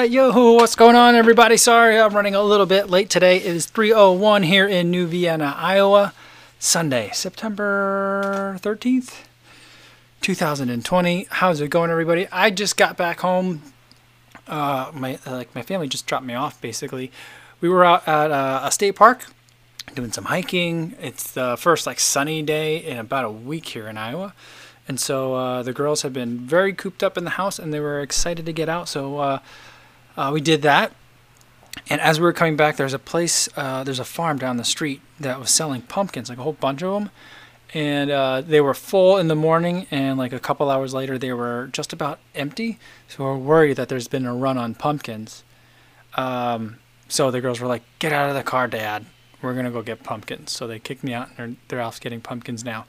right, yo, what's going on, everybody? Sorry, I'm running a little bit late today. It is 3:01 here in New Vienna, Iowa. Sunday, September 13th, 2020. How's it going, everybody? I just got back home. Uh, my like my family just dropped me off. Basically, we were out at uh, a state park doing some hiking. It's the first like sunny day in about a week here in Iowa. And so uh, the girls have been very cooped up in the house and they were excited to get out. So uh, uh, we did that. And as we were coming back, there's a place, uh, there's a farm down the street that was selling pumpkins, like a whole bunch of them. And uh, they were full in the morning, and like a couple hours later, they were just about empty. So we're worried that there's been a run on pumpkins. Um, so the girls were like, Get out of the car, Dad. We're to go get pumpkins. So they kicked me out, and they're, they're off getting pumpkins now.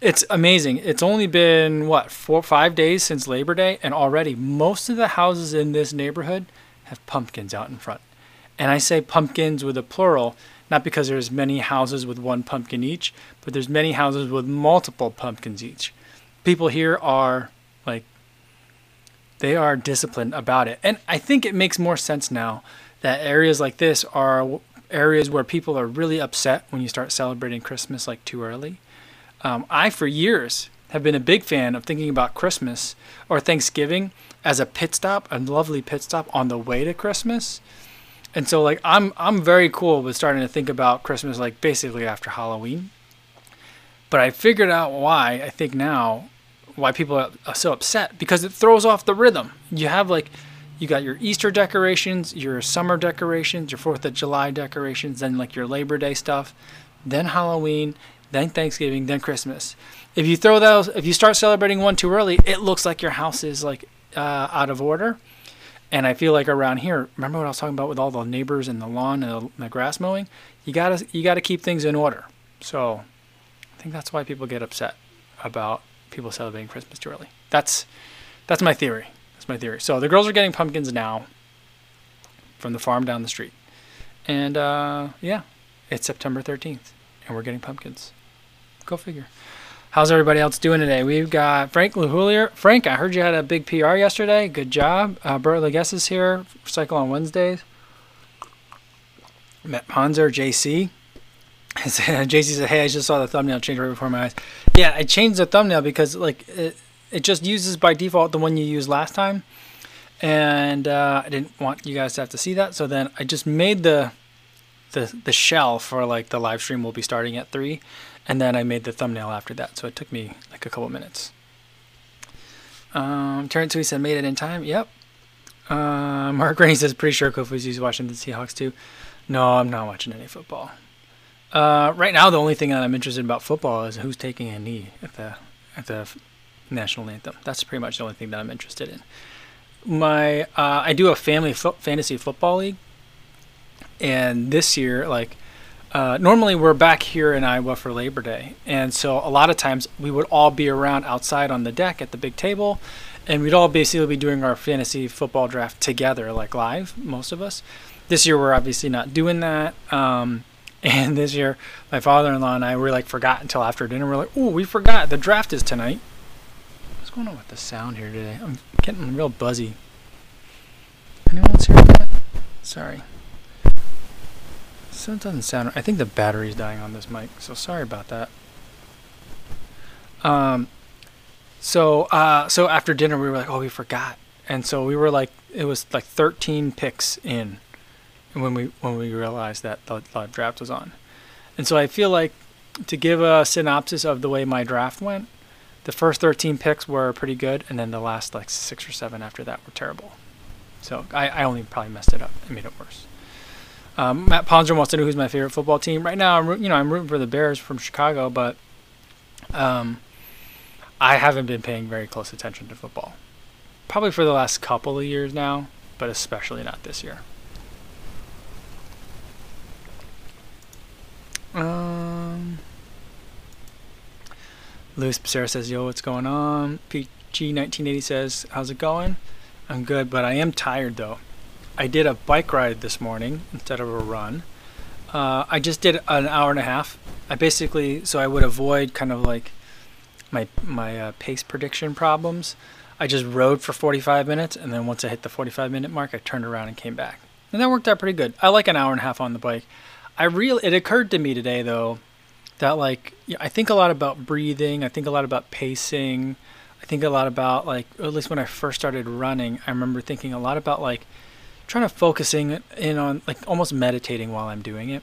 It's amazing. It's only been what four, five days since Labor Day, and already most of the houses in this neighborhood have pumpkins out in front. And I say pumpkins with a plural, not because there's many houses with one pumpkin each, but there's many houses with multiple pumpkins each. People here are like they are disciplined about it. And I think it makes more sense now that areas like this are areas where people are really upset when you start celebrating Christmas like too early um, I, for years, have been a big fan of thinking about Christmas or Thanksgiving as a pit stop, a lovely pit stop on the way to Christmas. And so, like, I'm I'm very cool with starting to think about Christmas like basically after Halloween. But I figured out why I think now why people are so upset because it throws off the rhythm. You have like you got your Easter decorations, your summer decorations, your Fourth of July decorations, then like your Labor Day stuff, then Halloween, then Thanksgiving, then Christmas. If you throw those, if you start celebrating one too early, it looks like your house is like uh, out of order. And I feel like around here, remember what I was talking about with all the neighbors and the lawn and the, grass mowing? You gotta you gotta keep things in order. So I think that's why people get upset about people celebrating Christmas too early. That's that's my theory. That's my theory. So the girls are getting pumpkins now from the farm down the street, and uh, yeah, it's September 13th, and we're getting pumpkins. Go figure. How's everybody else doing today? We've got Frank LaHoulier. Frank, I heard you had a big PR yesterday. Good job. Uh, Bert Leguess is here. Cycle on Wednesdays. Matt Ponzer, JC. JC said, "Hey, I just saw the thumbnail change right before my eyes." Yeah, I changed the thumbnail because like it, it just uses by default the one you used last time, and uh, I didn't want you guys to have to see that. So then I just made the the the shell for like the live stream will be starting at three, and then I made the thumbnail after that, so it took me like a couple minutes. Um, Terrence Hui said, made it in time. Yep. Uh, Mark Rainey says, pretty sure Kofuzi's watching the Seahawks too. No, I'm not watching any football. Uh, right now, the only thing that I'm interested in about football is who's taking a knee at the at the national anthem. That's pretty much the only thing that I'm interested in. My uh, I do a family fo- fantasy football league, and this year, like uh, normally we're back here in Iowa for Labor Day, and so a lot of times we would all be around outside on the deck at the big table, and we'd all basically be doing our fantasy football draft together, like live, most of us. This year we're obviously not doing that, um, and this year my father-in-law and I were like forgot until after dinner. We're like, oh, we forgot the draft is tonight. What's going on with the sound here today? I'm getting real buzzy. Anyone else hear that? Sorry. So it doesn't sound. I think the battery's dying on this mic, so sorry about that. Um, so uh, so after dinner we were like, oh, we forgot, and so we were like, it was like 13 picks in, when we when we realized that the live draft was on, and so I feel like to give a synopsis of the way my draft went, the first 13 picks were pretty good, and then the last like six or seven after that were terrible. So I, I only probably messed it up and made it worse. Um, Matt Ponzer wants to know who's my favorite football team. Right now, I'm you know I'm rooting for the Bears from Chicago, but um, I haven't been paying very close attention to football. Probably for the last couple of years now, but especially not this year. Um, Luis Becerra says, "Yo, what's going on?" PG1980 says, "How's it going?" I'm good, but I am tired though. I did a bike ride this morning instead of a run. Uh, I just did an hour and a half. I basically so I would avoid kind of like my my uh, pace prediction problems. I just rode for 45 minutes, and then once I hit the 45 minute mark, I turned around and came back, and that worked out pretty good. I like an hour and a half on the bike. I real it occurred to me today though that like I think a lot about breathing. I think a lot about pacing. I think a lot about like at least when I first started running, I remember thinking a lot about like trying to focusing in on like almost meditating while I'm doing it.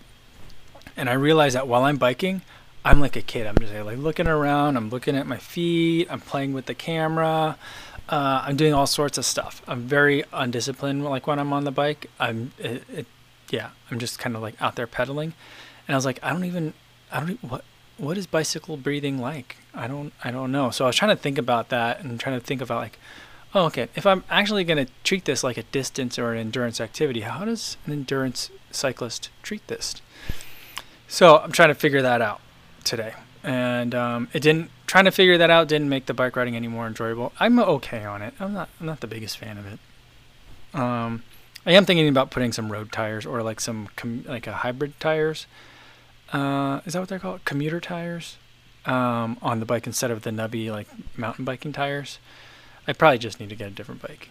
And I realized that while I'm biking, I'm like a kid. I'm just like looking around. I'm looking at my feet. I'm playing with the camera. Uh, I'm doing all sorts of stuff. I'm very undisciplined. Like when I'm on the bike, I'm it, it yeah. I'm just kind of like out there pedaling, and I was like, I don't even I don't what what is bicycle breathing like? I don't I don't know. So I was trying to think about that and trying to think about like, oh okay, if I'm actually going to treat this like a distance or an endurance activity, how does an endurance cyclist treat this? So I'm trying to figure that out today, and um, it didn't. Trying to figure that out didn't make the bike riding any more enjoyable. I'm okay on it. I'm not. I'm not the biggest fan of it. Um, I am thinking about putting some road tires or like some com- like a hybrid tires. Uh, is that what they're called? Commuter tires um, on the bike instead of the nubby like mountain biking tires. I probably just need to get a different bike.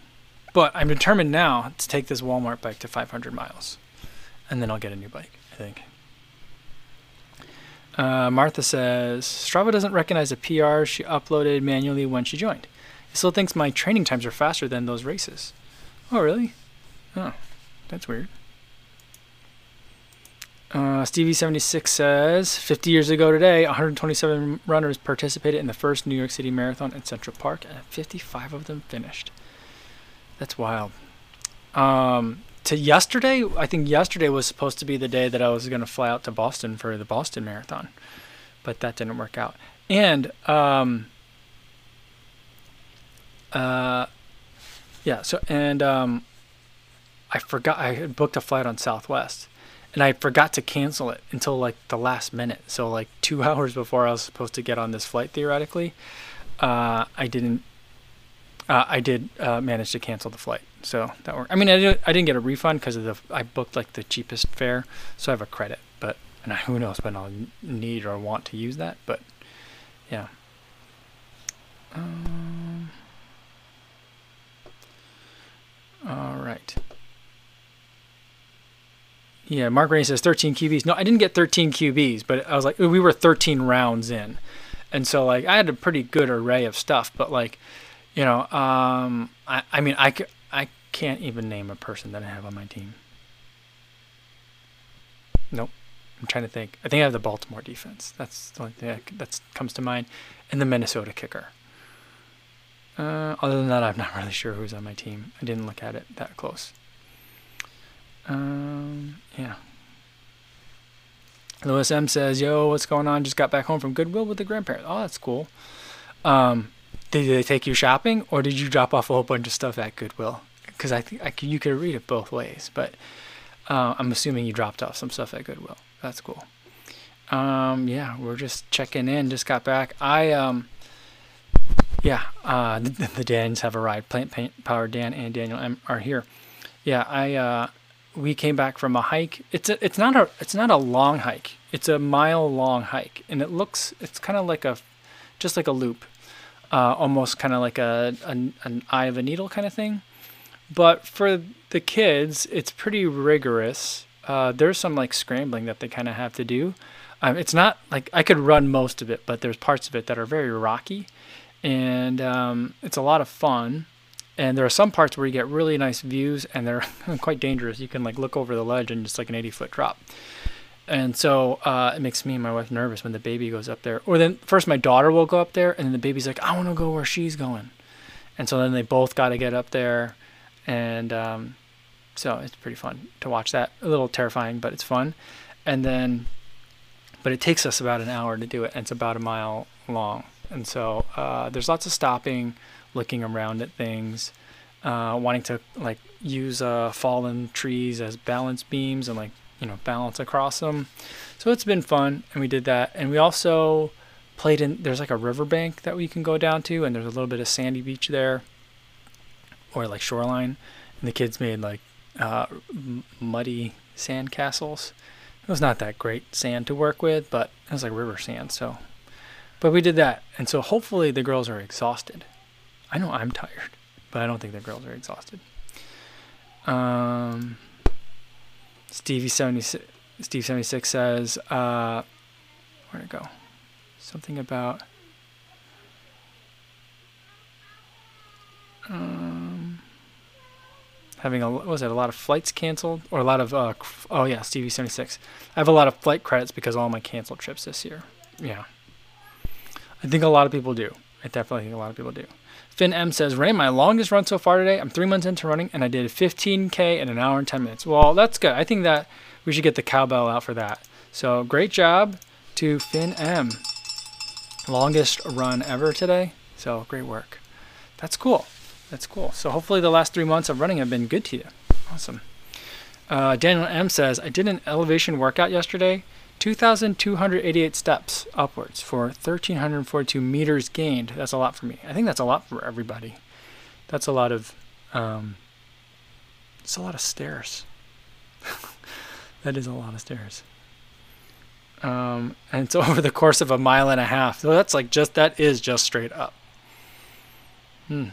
But I'm determined now to take this Walmart bike to 500 miles, and then I'll get a new bike. I think. Uh, Martha says Strava doesn't recognize the PR she uploaded manually when she joined. It still thinks my training times are faster than those races. Oh, really? Oh, that's weird. Uh, Stevie76 says 50 years ago today, 127 runners participated in the first New York City Marathon in Central Park, and 55 of them finished. That's wild. Um, to yesterday, I think yesterday was supposed to be the day that I was going to fly out to Boston for the Boston Marathon, but that didn't work out. And um, uh, yeah, so and um, I forgot I had booked a flight on Southwest, and I forgot to cancel it until like the last minute. So like two hours before I was supposed to get on this flight, theoretically, uh, I didn't. Uh, I did uh, manage to cancel the flight. So that worked. I mean, I didn't, I didn't get a refund because of the I booked like the cheapest fare, so I have a credit. But and who knows when I'll need or want to use that. But yeah. Um, all right. Yeah, Mark Rainey says 13 QBs. No, I didn't get 13 QBs, but I was like, we were 13 rounds in, and so like I had a pretty good array of stuff. But like, you know, um, I I mean I I can't even name a person that I have on my team. Nope. I'm trying to think. I think I have the Baltimore defense. That's the only thing that comes to mind, and the Minnesota kicker. Uh, other than that, I'm not really sure who's on my team. I didn't look at it that close. Um, yeah. Lewis M says, "Yo, what's going on? Just got back home from Goodwill with the grandparents. Oh, that's cool. Um, did they take you shopping, or did you drop off a whole bunch of stuff at Goodwill? Because I think I could, you could read it both ways, but uh, I'm assuming you dropped off some stuff at Goodwill. That's cool. Um, yeah, we're just checking in. Just got back. I um, yeah, uh, the, the Dans have arrived. Plant Paint Power Dan and Daniel M are here. Yeah, I uh, we came back from a hike. It's a, it's not a it's not a long hike. It's a mile long hike, and it looks it's kind of like a just like a loop uh, almost kind of like a, a, an eye of a needle kind of thing. But for the kids, it's pretty rigorous. Uh, there's some like scrambling that they kind of have to do. Um, it's not like I could run most of it, but there's parts of it that are very rocky, and um, it's a lot of fun. And there are some parts where you get really nice views, and they're quite dangerous. You can like look over the ledge and just like an 80 foot drop and so uh, it makes me and my wife nervous when the baby goes up there. Or then first my daughter will go up there, and then the baby's like, "I want to go where she's going," and so then they both got to get up there, and um, so it's pretty fun to watch that. A little terrifying, but it's fun. And then, but it takes us about an hour to do it, and it's about a mile long. And so uh, there's lots of stopping, looking around at things, uh, wanting to like use uh, fallen trees as balance beams and like you know balance across them. So it's been fun, and we did that. And we also played in. There's like a riverbank that we can go down to, and there's a little bit of sandy beach there, or like shoreline. And the kids made like uh, muddy sand castles. It was not that great sand to work with, but it was like river sand. So, but we did that, and so hopefully the girls are exhausted. I know I'm tired, but I don't think the girls are exhausted. Um, Stevie seventy Steve seventy six says, uh, where'd it go? Something about. Um, having a was it a lot of flights canceled or a lot of uh, oh yeah Stevie seventy six. I have a lot of flight credits because all my canceled trips this year. Yeah, I think a lot of people do. I definitely think a lot of people do. Finn M says, Ray, my longest run so far today. I'm three months into running and I did 15k in an hour and 10 minutes. Well, that's good. I think that we should get the cowbell out for that. So great job to Finn M. Longest run ever today. So great work. That's cool. That's cool. So hopefully the last three months of running have been good to you. Awesome. Uh, Daniel M says, I did an elevation workout yesterday. 2,288 steps upwards for 1,342 meters gained. That's a lot for me. I think that's a lot for everybody. That's a lot of, um, it's a lot of stairs. that is a lot of stairs. Um, and it's over the course of a mile and a half. So that's like just that is just straight up. Hmm.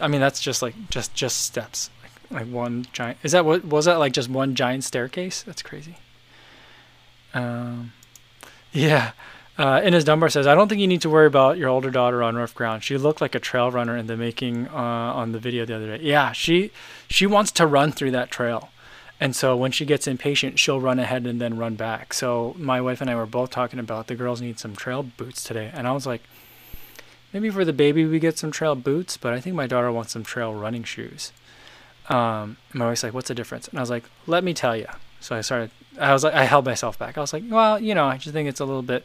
I mean that's just like just just steps. Like, like one giant. Is that what was that like just one giant staircase? That's crazy. Um, yeah. Uh, Innes Dunbar says, I don't think you need to worry about your older daughter on rough ground. She looked like a trail runner in the making uh, on the video the other day. Yeah, she she wants to run through that trail. And so when she gets impatient, she'll run ahead and then run back. So my wife and I were both talking about the girls need some trail boots today. And I was like, maybe for the baby we get some trail boots, but I think my daughter wants some trail running shoes. Um, my wife's like, what's the difference? And I was like, let me tell you. So I started, I was like, I held myself back. I was like, well, you know, I just think it's a little bit,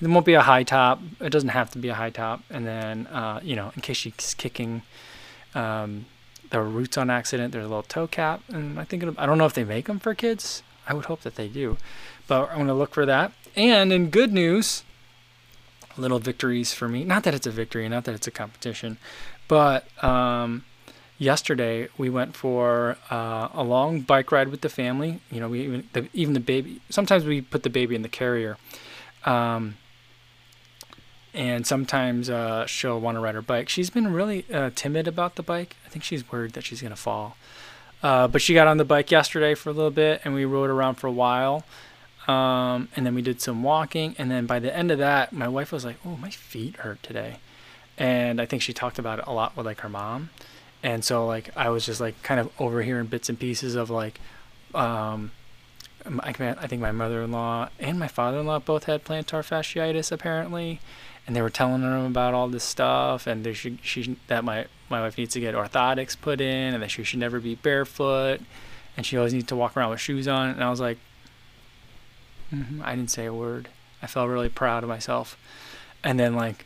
it won't be a high top. It doesn't have to be a high top. And then, uh, you know, in case she's kicking, um, the roots on accident. There's a little toe cap, and I think I don't know if they make them for kids. I would hope that they do, but I'm gonna look for that. And in good news, little victories for me. Not that it's a victory, not that it's a competition, but um, yesterday we went for uh, a long bike ride with the family. You know, we even the, even the baby. Sometimes we put the baby in the carrier. Um, and sometimes uh, she'll want to ride her bike. She's been really uh, timid about the bike. I think she's worried that she's gonna fall. Uh, but she got on the bike yesterday for a little bit, and we rode around for a while. Um, and then we did some walking, and then by the end of that, my wife was like, "Oh, my feet hurt today," and I think she talked about it a lot with like her mom. And so like I was just like kind of overhearing bits and pieces of like, um, I think my mother-in-law and my father-in-law both had plantar fasciitis apparently. And they were telling them about all this stuff and they should she that my my wife needs to get orthotics put in and that she should never be barefoot. And she always needs to walk around with shoes on. And I was like mm-hmm. I didn't say a word. I felt really proud of myself. And then like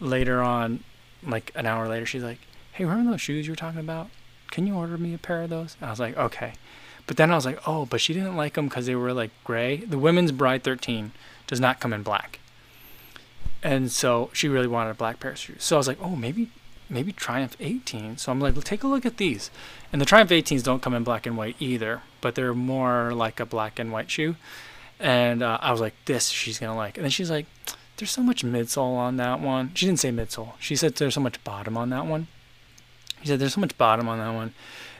later on like an hour later she's like hey remember those shoes you were talking about can you order me a pair of those I was like okay but then I was like oh but she didn't like them because they were like gray the women's Ride 13 does not come in black and so she really wanted a black pair of shoes. So I was like, oh, maybe maybe Triumph 18. So I'm like, well, take a look at these. And the Triumph 18s don't come in black and white either, but they're more like a black and white shoe. And uh, I was like, this she's gonna like. And then she's like, there's so much midsole on that one. She didn't say midsole. She said there's so much bottom on that one. She said there's so much bottom on that one.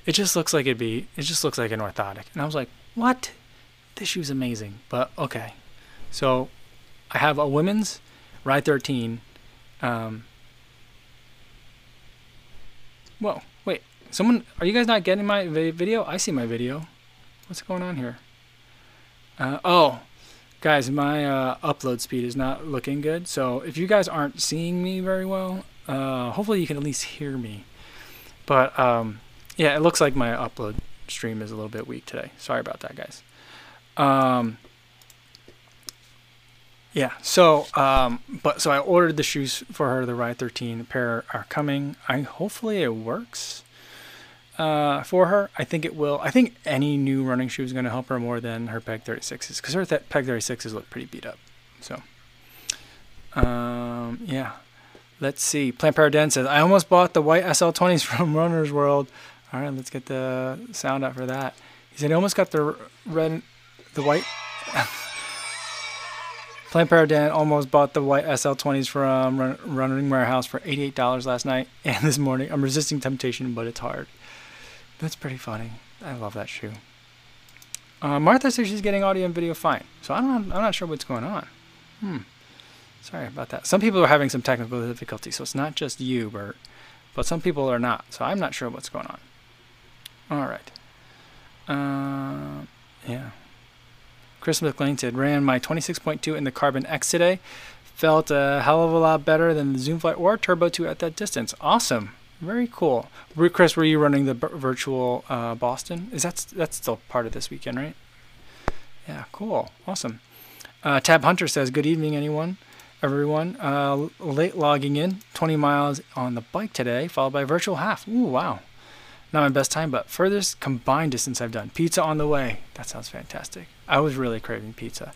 It just looks like it'd be. It just looks like an orthotic. And I was like, what? This shoe's amazing. But okay. So I have a women's Ride 13. Um, whoa, wait. Someone, are you guys not getting my video? I see my video. What's going on here? Uh, oh, guys, my uh, upload speed is not looking good. So if you guys aren't seeing me very well, uh, hopefully you can at least hear me. But um, yeah, it looks like my upload stream is a little bit weak today. Sorry about that, guys. Um, yeah. So, um, but so I ordered the shoes for her. The Ride 13 pair are coming. I hopefully it works uh, for her. I think it will. I think any new running shoe is going to help her more than her Peg 36s because her th- Peg 36s look pretty beat up. So, um, yeah. Let's see. Plant Power Dan says, I almost bought the white SL20s from Runner's World. All right, let's get the sound out for that. He said he almost got the red, the white. Planned Parenthood almost bought the white SL20s from Run- Running Warehouse for $88 last night and this morning. I'm resisting temptation, but it's hard. That's pretty funny. I love that shoe. Uh, Martha says she's getting audio and video fine, so I don't. I'm not sure what's going on. Hmm. Sorry about that. Some people are having some technical difficulty, so it's not just you, Bert, but some people are not. So I'm not sure what's going on. All right. Uh, yeah. Chris McLean said, ran my 26.2 in the Carbon X today. Felt a hell of a lot better than the Zoom Zoomfly or Turbo 2 at that distance. Awesome. Very cool. Chris, were you running the virtual uh, Boston? Is that that's still part of this weekend, right? Yeah, cool. Awesome. Uh, Tab Hunter says, good evening, anyone, everyone. Uh, late logging in, 20 miles on the bike today, followed by virtual half. Ooh, wow. Not my best time, but furthest combined distance I've done. Pizza on the way. That sounds fantastic. I was really craving pizza.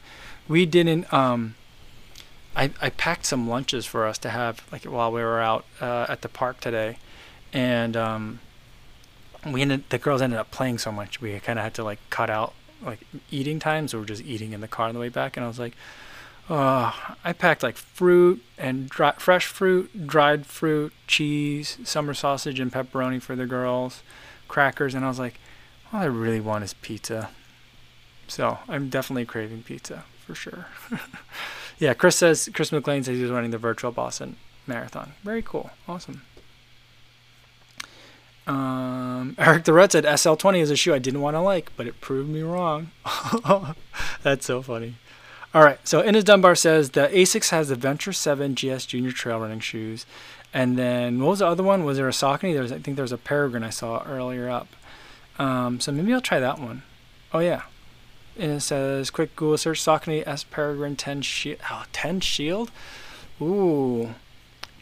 We didn't. Um, I I packed some lunches for us to have like while we were out uh, at the park today, and um, we ended. The girls ended up playing so much we kind of had to like cut out like eating times. So we were just eating in the car on the way back, and I was like, oh, I packed like fruit and dry, fresh fruit, dried fruit, cheese, summer sausage and pepperoni for the girls, crackers, and I was like, all I really want is pizza. So I'm definitely craving pizza for sure. yeah, Chris says Chris McLean says he's running the virtual Boston Marathon. Very cool, awesome. Um, Eric the Red said SL20 is a shoe I didn't want to like, but it proved me wrong. That's so funny. All right, so Innes Dunbar says the Asics has the Venture 7 GS Junior trail running shoes. And then what was the other one? Was there a Saucony? There I think there was a Peregrine I saw earlier up. Um, so maybe I'll try that one. Oh, yeah. And it says quick Google search Saucony S Peregrine 10 Shield. Oh, 10 Shield? Ooh,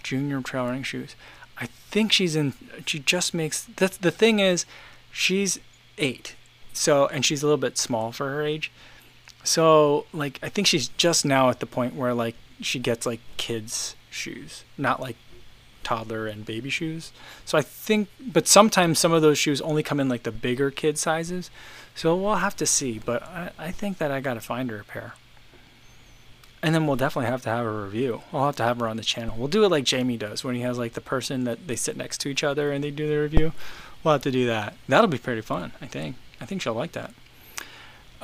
junior trail running shoes. I think she's in. She just makes. That's the thing is, she's eight, so and she's a little bit small for her age. So like I think she's just now at the point where like she gets like kids shoes, not like toddler and baby shoes. So I think, but sometimes some of those shoes only come in like the bigger kid sizes. So we'll have to see. But I, I think that I got to find her a pair. And then we'll definitely have to have a review. I'll have to have her on the channel. We'll do it like Jamie does when he has like the person that they sit next to each other and they do the review. We'll have to do that. That'll be pretty fun, I think. I think she'll like that.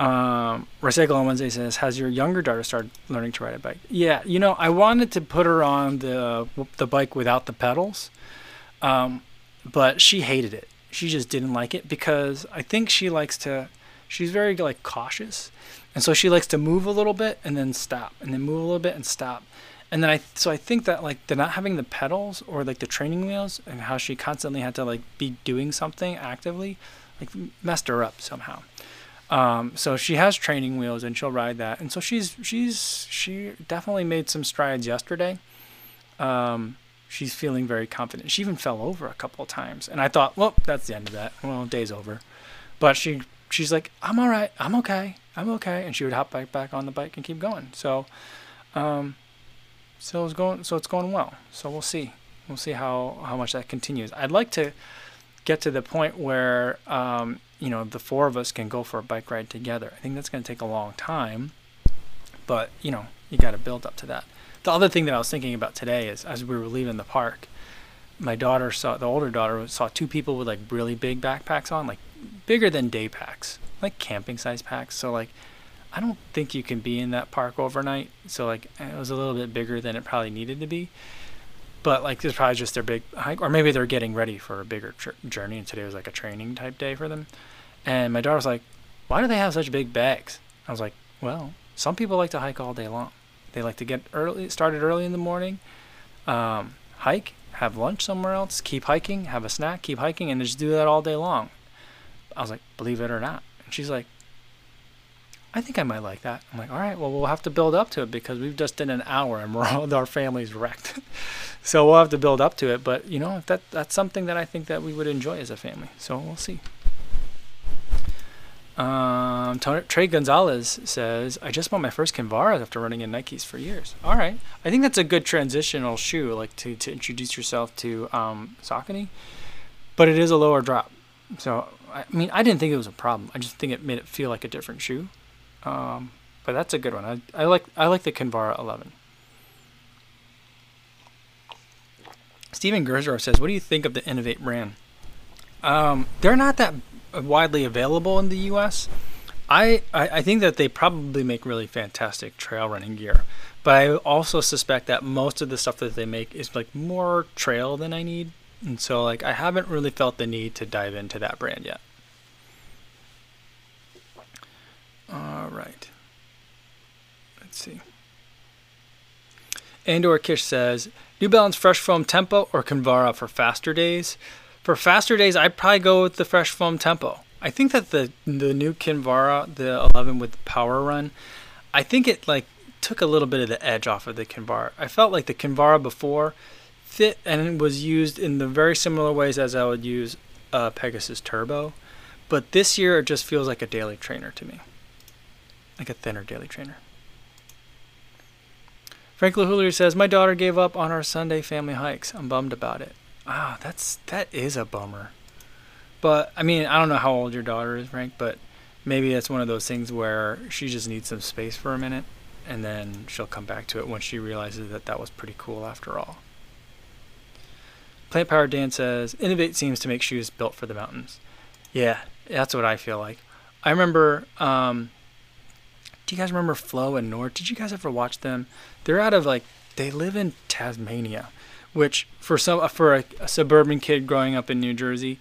Um, Recycle on Wednesday says, "Has your younger daughter started learning to ride a bike?" Yeah, you know, I wanted to put her on the the bike without the pedals, um, but she hated it. She just didn't like it because I think she likes to. She's very like cautious, and so she likes to move a little bit and then stop, and then move a little bit and stop, and then I. So I think that like the not having the pedals or like the training wheels and how she constantly had to like be doing something actively, like messed her up somehow. Um, so she has training wheels and she'll ride that. And so she's she's she definitely made some strides yesterday. Um, she's feeling very confident. She even fell over a couple of times, and I thought, well, that's the end of that. Well, day's over. But she she's like, I'm all right. I'm okay. I'm okay. And she would hop back back on the bike and keep going. So, um, so it's going so it's going well. So we'll see. We'll see how how much that continues. I'd like to get to the point where um, you know the four of us can go for a bike ride together. I think that's going to take a long time, but you know you got to build up to that. The other thing that I was thinking about today is as we were leaving the park, my daughter saw the older daughter saw two people with like really big backpacks on, like bigger than day packs, like camping size packs. So like I don't think you can be in that park overnight. So like it was a little bit bigger than it probably needed to be but like this is probably just their big hike, or maybe they're getting ready for a bigger tr- journey, and today was like a training type day for them. And my daughter was like, "Why do they have such big bags?" I was like, "Well, some people like to hike all day long. They like to get early, started early in the morning, um, hike, have lunch somewhere else, keep hiking, have a snack, keep hiking, and just do that all day long." I was like, "Believe it or not," and she's like, I think I might like that. I'm like, all right, well, we'll have to build up to it because we've just done an hour and we're all, our family's wrecked. so we'll have to build up to it. But you know, that that's something that I think that we would enjoy as a family. So we'll see. Um, Trey Gonzalez says, I just bought my first Kinvara after running in Nikes for years. All right. I think that's a good transitional shoe, like to, to introduce yourself to um, Saucony. But it is a lower drop. So, I mean, I didn't think it was a problem. I just think it made it feel like a different shoe. Um, But that's a good one. I, I like I like the Kinvara 11. Steven Gersdorf says, "What do you think of the Inov-8 brand?" Um, they're not that widely available in the U.S. I, I, I think that they probably make really fantastic trail running gear, but I also suspect that most of the stuff that they make is like more trail than I need, and so like I haven't really felt the need to dive into that brand yet. All right. Let's see. Andor Kish says, New Balance Fresh Foam Tempo or Kinvara for faster days? For faster days, I'd probably go with the Fresh Foam Tempo. I think that the the new Kinvara, the 11 with Power Run, I think it like took a little bit of the edge off of the Kinvara. I felt like the Kinvara before fit and was used in the very similar ways as I would use uh, Pegasus Turbo, but this year it just feels like a daily trainer to me, like a thinner daily trainer. Frank LaHulier says, My daughter gave up on our Sunday family hikes. I'm bummed about it. Ah, that's that is a bummer. But I mean, I don't know how old your daughter is, Frank, but maybe it's one of those things where she just needs some space for a minute and then she'll come back to it once she realizes that that was pretty cool after all. Plant Power Dan says, Inov-8 seems to make shoes built for the mountains. Yeah, that's what I feel like. I remember um, do you guys remember Flo and Nord? Did you guys ever watch them? They're out of like they live in Tasmania, which for some for a, a suburban kid growing up in New Jersey,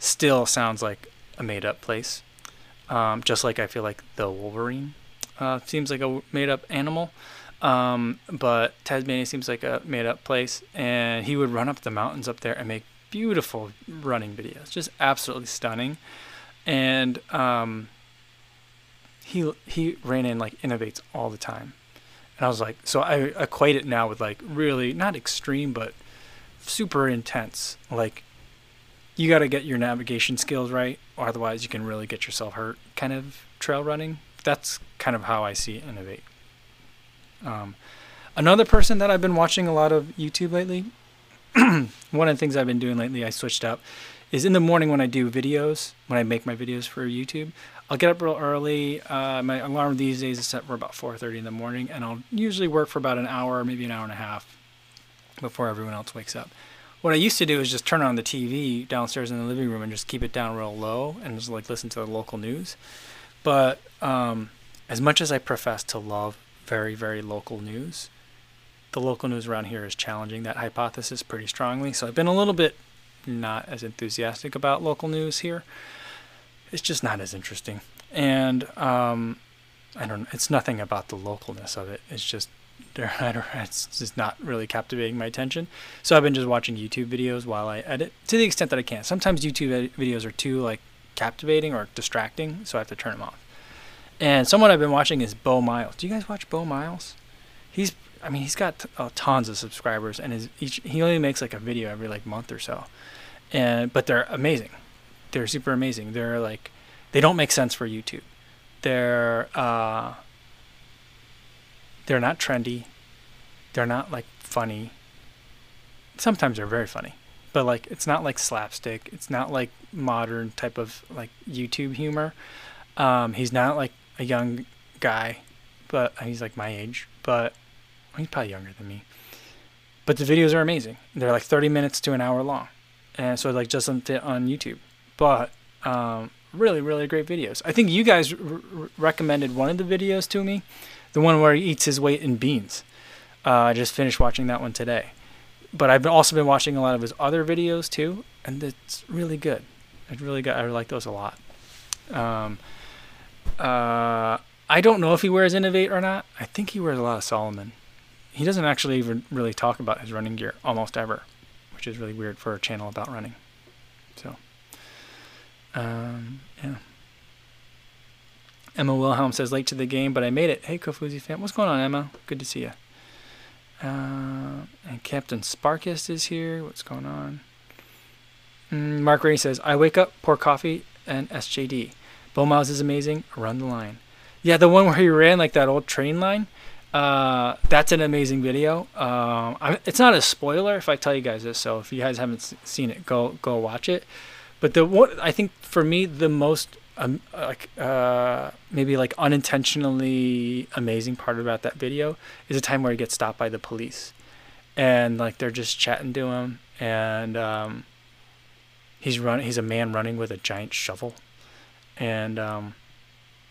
still sounds like a made up place. Um, just like I feel like the Wolverine uh, seems like a made up animal. Um, but Tasmania seems like a made up place, and he would run up the mountains up there and make beautiful running videos, just absolutely stunning. And um, he he ran in like Inov-8s all the time, and I was like, so I equate it now with like really not extreme but super intense. Like you got to get your navigation skills right, or otherwise you can really get yourself hurt. Kind of trail running. That's kind of how I see Inov-8. Um, another person that I've been watching a lot of YouTube lately. one of the things I've been doing lately, I switched up, is in the morning when I do videos, when I make my videos for YouTube, I'll get up real early. Uh, my alarm these days is set for about 4:30 in the morning, and I'll usually work for about an hour, maybe an hour and a half, before everyone else wakes up. What I used to do is just turn on the TV downstairs in the living room and just keep it down real low and just like listen to the local news. But um, as much as I profess to love very very local news, the local news around here is challenging that hypothesis pretty strongly. So I've been a little bit not as enthusiastic about local news here it's just not as interesting. And um, I don't. It's nothing about the localness of it. It's just it's just not really captivating my attention. So I've been just watching YouTube videos while I edit to the extent that I can. Sometimes YouTube videos are too like captivating or distracting, so I have to turn them off. And someone I've been watching is Beau Miles. Do you guys watch Beau Miles? He's I mean he's got uh, tons of subscribers and his each he only makes like a video every like month or so. And but they're amazing they're super amazing. They're like they don't make sense for YouTube. They're uh, they're not trendy. They're not like funny. Sometimes they're very funny, but like it's not like slapstick. It's not like modern type of like YouTube humor. Um, he's not like a young guy, but he's like my age, but he's probably younger than me. But the videos are amazing. They're like 30 minutes to an hour long, and so like just on YouTube but um, really, really great videos. I think you guys r- recommended one of the videos to me, the one where he eats his weight in beans. Uh, I just finished watching that one today. But I've also been watching a lot of his other videos too, and it's really good. I really good. I like those a lot. Um, uh, I don't know if he wears Inov-8 or not. I think he wears a lot of Salomon. He doesn't actually even really talk about his running gear almost ever, which is really weird for a channel about running. So. Um, yeah. Emma Wilhelm says late to the game, but I made it. Hey, Kofuzi fan, what's going on, Emma? Good to see you. Uh, and Captain Sparkist is here. What's going on? Mm, Mark Ray says, I wake up, pour coffee, and SJD. Beau Miles is amazing. Run the line. Yeah, the one where he ran like that old train line. Uh, that's an amazing video. Um, I, it's not a spoiler if I tell you guys this, so if you guys haven't seen it, go go watch it. But the one I think for me the most um, like uh, maybe like unintentionally amazing part about that video is a time where he gets stopped by the police, and like they're just chatting to him, and um, he's run he's a man running with a giant shovel, and um,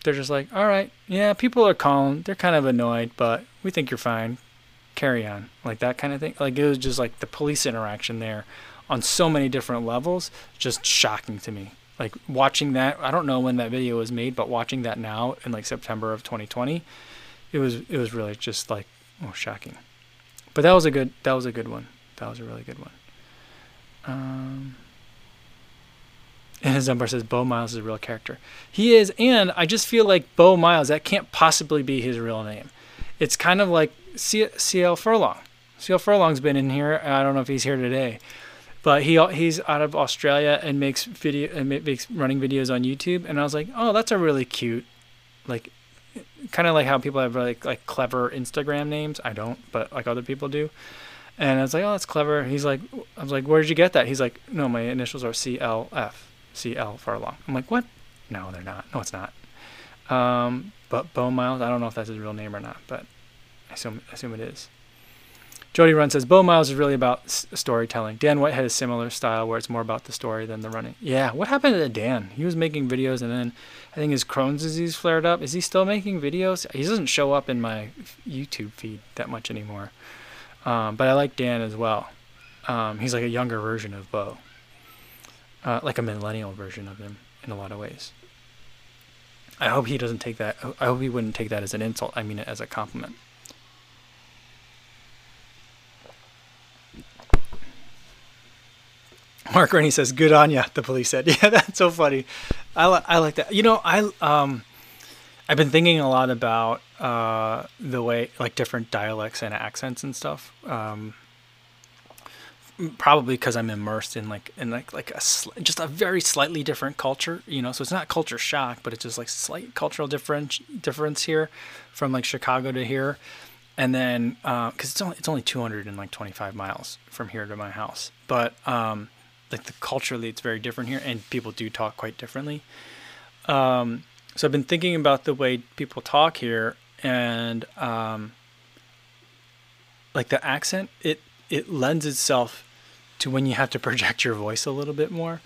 they're just like, all right, yeah, people are calling, they're kind of annoyed, but we think you're fine, carry on, like that kind of thing. Like it was just like the police interaction there, on so many different levels, just shocking to me. Like watching that i don't know when that video was made but watching that now in like september of 2020 it was it was really just like oh shocking. But that was a good that was a good one. That was a really good one. Um and his number says Beau Miles is a real character. He is, and I just feel like Beau Miles, that can't possibly be his real name. It's kind of like CL Furlong. CL Furlong's been in here. I don't know if he's here today, but he he's out of Australia and makes video and makes running videos on YouTube. And I was like, oh, that's a really cute, like, kind of like how people have like like clever Instagram names. I don't, but like other people do. And I was like, oh, that's clever. He's like, I was like, where did you get that? He's like, no, my initials are CLF, CL Furlong. I'm like, what? No, they're not. No, it's not. Um, but Beau Miles, I don't know if that's his real name or not, but I assume assume it is. Jody Run says Beau Miles is really about s- storytelling. Dan White had a similar style where it's more about the story than the running. Yeah, what happened to Dan? He was making videos and then I think his Crohn's disease flared up. Is he still making videos? He doesn't show up in my YouTube feed that much anymore. Um, but I like Dan as well. Um, he's like a younger version of Beau, uh, like a millennial version of him in a lot of ways. I hope he doesn't take that. I hope he wouldn't take that as an insult. I mean it as a compliment. Mark Rennie says, "Good on ya." The police said, "Yeah, that's so funny." I, li- I like that. You know, I um, I've been thinking a lot about uh, the way like different dialects and accents and stuff. Um, probably because I'm immersed in like in like like a sl- just a very slightly different culture. You know, so it's not culture shock, but it's just like slight cultural difference difference here from like Chicago to here. And then, because uh, it's only it's only 225 miles from here to my house, but um, like the culturally it's very different here and people do talk quite differently um, so i've been thinking about the way people talk here and um, like the accent it it lends itself to when you have to project your voice a little bit more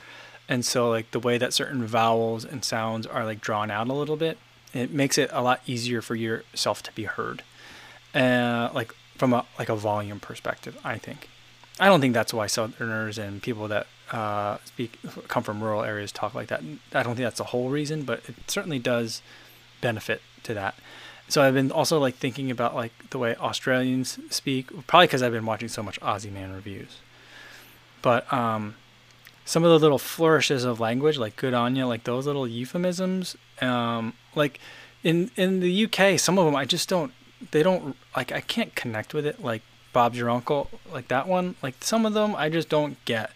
and so like the way that certain vowels and sounds are like drawn out a little bit it makes it a lot easier for yourself to be heard uh, like from a like a volume perspective i think i don't think that's why southerners and people that uh, speak come from rural areas talk like that. I don't think that's the whole reason, but it certainly does benefit to that. So I've been also like thinking about like the way Australians speak, probably because I've been watching so much Aussie Man reviews. But um, some of the little flourishes of language, like "good on you," like those little euphemisms, um, like in in the UK, some of them I just don't. They don't like. I can't connect with it. Like Bob's your uncle, like that one. Like some of them I just don't get.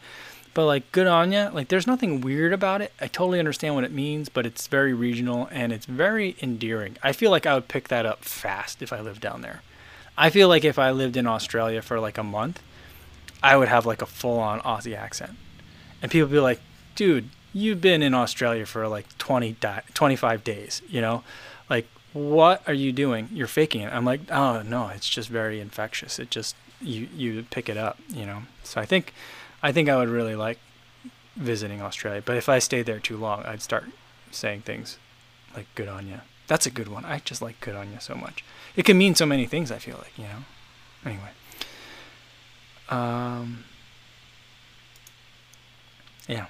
But like good on you. Like there's nothing weird about it. I totally understand what it means, but it's very regional and it's very endearing. I feel like I would pick that up fast if I lived down there. I feel like if I lived in Australia for like a month, I would have like a full on Aussie accent. And people would be like, dude, you've been in Australia for like 20 di- 25 days, you know? Like what are you doing? You're faking it. I'm like, oh no, it's just very infectious. It just you you pick it up, you know. So I think I think I would really like visiting Australia, but if I stayed there too long, I'd start saying things like "good on you." That's a good one. I just like "good on you" so much. It can mean so many things. I feel like you know. Anyway. Um. Yeah.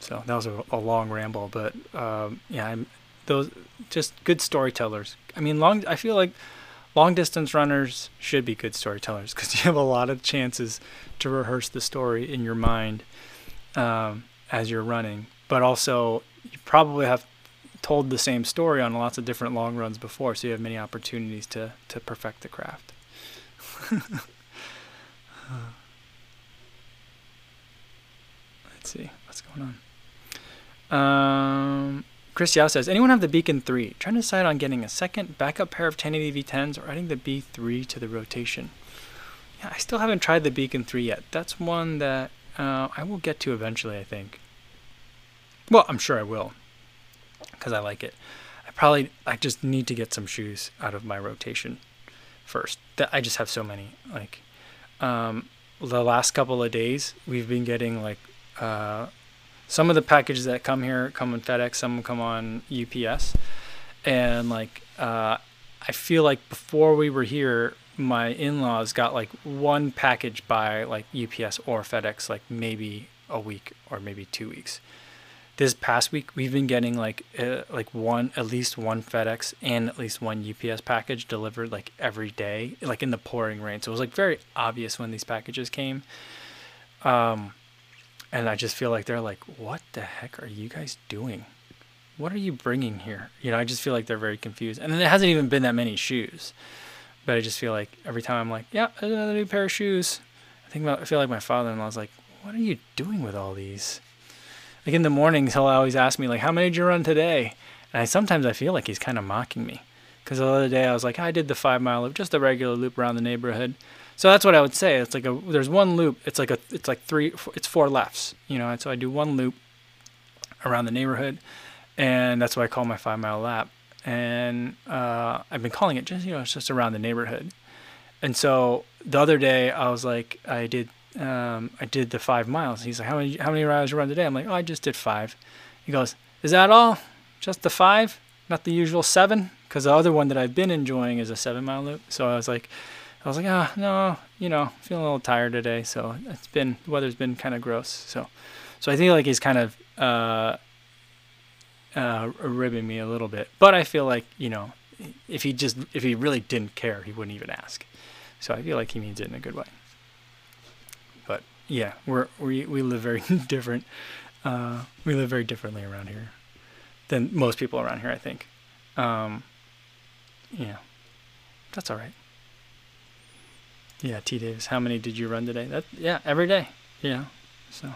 So that was a, a long ramble, but um, yeah, I'm those just good storytellers. I mean, long. I feel like long distance runners should be good storytellers because you have a lot of chances to rehearse the story in your mind um, as you're running. But also, you probably have told the same story on lots of different long runs before, so you have many opportunities to to perfect the craft. Let's see what's going on. Um, Chris Yao says, anyone have the Beacon 3? Trying to decide on getting a second backup pair of 1080 V10s or adding the B3 to the rotation. Yeah, I still haven't tried the Beacon 3 yet. That's one that uh, I will get to eventually, I think. Well, I'm sure I will. because I like it. I probably I just need to get some shoes out of my rotation first. That I just have so many. Like um, the last couple of days, we've been getting like uh, some of the packages that come here come on FedEx, some come on UPS, and like uh, I feel like before we were here, my in-laws got like one package by like UPS or FedEx, like maybe a week or maybe two weeks. This past week, we've been getting like uh, like one at least one FedEx and at least one UPS package delivered like every day, like in the pouring rain. So it was like very obvious when these packages came. Um, and I just feel like they're like, what the heck are you guys doing? What are you bringing here? You know, I just feel like they're very confused. And then there hasn't even been that many shoes, but I just feel like every time I'm like, yeah, another new pair of shoes. I think about, I feel like my father-in-law's like, what are you doing with all these? Like in the mornings, he'll always ask me like, how many did you run today? And I sometimes I feel like he's kind of mocking me, because the other day I was like, I did the five mile loop, just a regular loop around the neighborhood. So that's what I would say. It's like a there's one loop. It's like a it's like three. It's four lefts. You know, and so I do one loop around the neighborhood, and that's what I call my five mile lap. And uh, I've been calling it just you know it's just around the neighborhood. And so the other day I was like I did um, I did the five miles. He's like, how many how many miles you run today? I'm like, oh, I just did five. He goes, is that all? Just the five? Not the usual seven? Because the other one that I've been enjoying is a seven mile loop. So I was like, I was like, ah, oh, no, you know, feeling a little tired today. So it's been the weather's been kind of gross. So, so I think like he's kind of uh, uh, ribbing me a little bit. But I feel like you know, if he just if he really didn't care, he wouldn't even ask. So I feel like he means it in a good way. But yeah, we're we we live very different. Uh, we live very differently around here than most people around here. I think. Um, yeah, that's all right. Yeah, T Davis. How many did you run today? That yeah, every day. Yeah. So.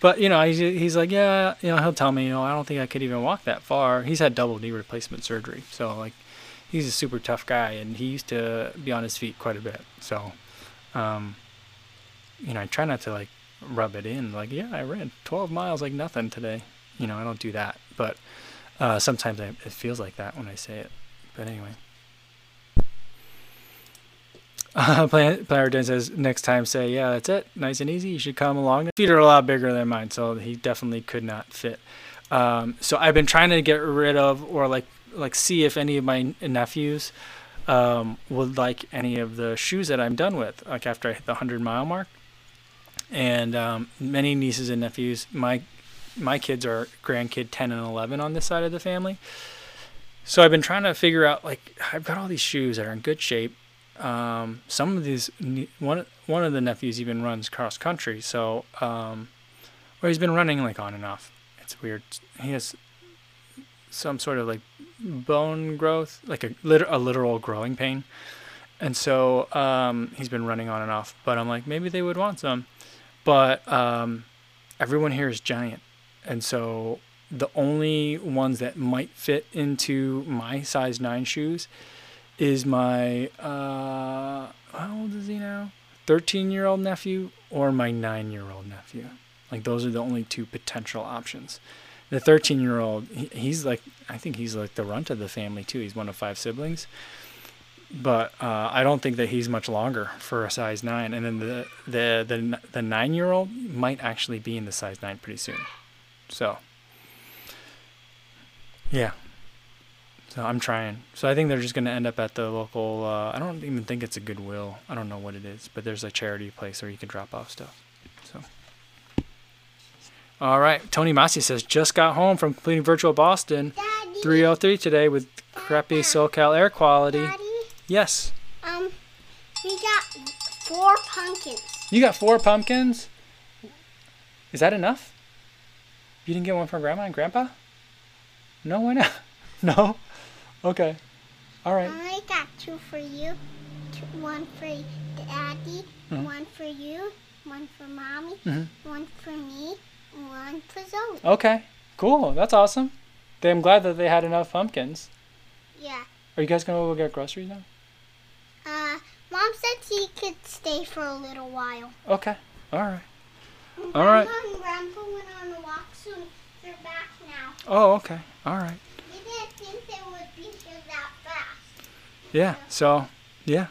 But you know, he's, he's like, yeah, you know, he'll tell me, you know, I don't think I could even walk that far. He's had double knee replacement surgery, so like, he's a super tough guy, and he used to be on his feet quite a bit. So, um, you know, I try not to like rub it in. Like, yeah, I ran 12 miles like nothing today. You know, I don't do that, but uh, sometimes I, it feels like that when I say it. But anyway. Uh, player Dan says next time say yeah that's it nice and easy you should come along. Feet are a lot bigger than mine, so he definitely could not fit. Um, so I've been trying to get rid of or like like see if any of my nephews um, would like any of the shoes that I'm done with like after I hit the hundred mile mark. And um, many nieces and nephews, my my kids are grandkid 10 and 11 on this side of the family. So I've been trying to figure out like I've got all these shoes that are in good shape um, some of these one one of the nephews even runs cross country, so um, or he's been running like on and off. It's weird. He has some sort of like bone growth, like a lit- a literal growing pain, and so um, he's been running on and off. But I'm like, maybe they would want some, but um, everyone here is giant, and so the only ones that might fit into my size nine shoes is my uh, how old is he now? 13 year old nephew or my 9 year old nephew. Like those are the only two potential options. The 13 year old, he's like, I think he's like the runt of the family too. He's one of five siblings. But uh, I don't think that he's much longer for a size nine. And then the the the, the nine year old might actually be in the size nine pretty soon. So yeah, so I'm trying. So I think they're just going to end up at the local. Uh, I don't even think it's a Goodwill. I don't know what it is, but there's a charity place where you can drop off stuff. So. All right, Tony Massey says just got home from completing Virtual Boston, Daddy. 303 today with crappy SoCal air quality. Daddy, yes. Um, we got four pumpkins. You got four pumpkins. Is that enough? You didn't get one for Grandma and Grandpa? No, why not? No. Okay. All right. I got two for you, two, one for Daddy, mm-hmm. one for you, one for Mommy, mm-hmm. one for me, one for Zoe. Okay. Cool. That's awesome. I'm glad that they had enough pumpkins. Yeah. Are you guys gonna go get groceries now? Uh, Mom said she could stay for a little while. Okay. All right. All right. Grandma Grandpa went on a walk, so they're back now. Oh, okay. All right. We didn't think they would be here that fast. Yeah. So, yeah.